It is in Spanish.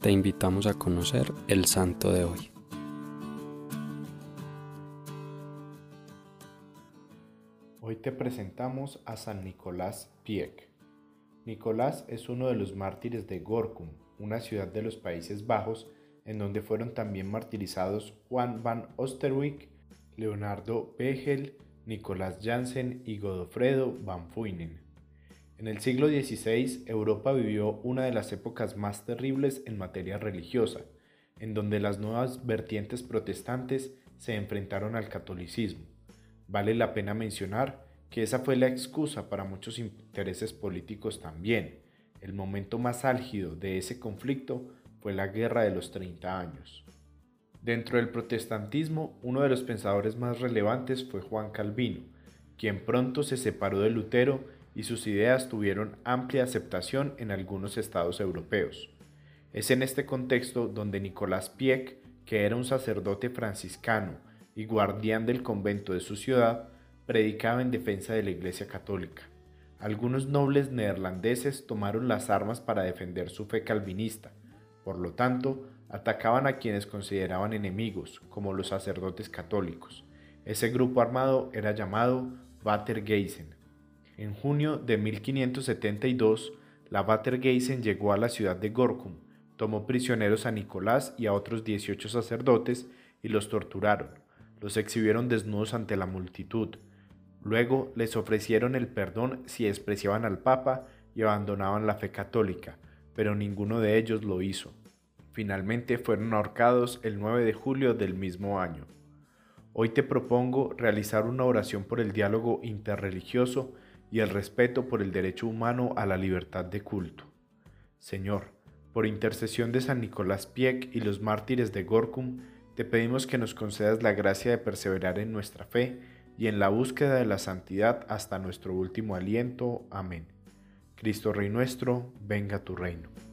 te invitamos a conocer el santo de hoy. Hoy te presentamos a San Nicolás Pieck. Nicolás es uno de los mártires de Gorkum, una ciudad de los Países Bajos, en donde fueron también martirizados Juan van Osterwijk, Leonardo Pegel, Nicolás Jansen y Godofredo van Fuinen. En el siglo XVI, Europa vivió una de las épocas más terribles en materia religiosa, en donde las nuevas vertientes protestantes se enfrentaron al catolicismo. Vale la pena mencionar que esa fue la excusa para muchos intereses políticos también. El momento más álgido de ese conflicto fue la Guerra de los 30 años. Dentro del protestantismo, uno de los pensadores más relevantes fue Juan Calvino, quien pronto se separó de Lutero y sus ideas tuvieron amplia aceptación en algunos estados europeos. Es en este contexto donde Nicolás Pieck, que era un sacerdote franciscano y guardián del convento de su ciudad, predicaba en defensa de la Iglesia Católica. Algunos nobles neerlandeses tomaron las armas para defender su fe calvinista, por lo tanto, atacaban a quienes consideraban enemigos, como los sacerdotes católicos. Ese grupo armado era llamado Watergeisen. En junio de 1572, la Watergeisen llegó a la ciudad de Gorkum, tomó prisioneros a Nicolás y a otros 18 sacerdotes y los torturaron. Los exhibieron desnudos ante la multitud. Luego les ofrecieron el perdón si despreciaban al Papa y abandonaban la fe católica, pero ninguno de ellos lo hizo. Finalmente fueron ahorcados el 9 de julio del mismo año. Hoy te propongo realizar una oración por el diálogo interreligioso y el respeto por el derecho humano a la libertad de culto. Señor, por intercesión de San Nicolás Pieck y los mártires de Gorkum, te pedimos que nos concedas la gracia de perseverar en nuestra fe y en la búsqueda de la santidad hasta nuestro último aliento. Amén. Cristo Rey nuestro, venga tu reino.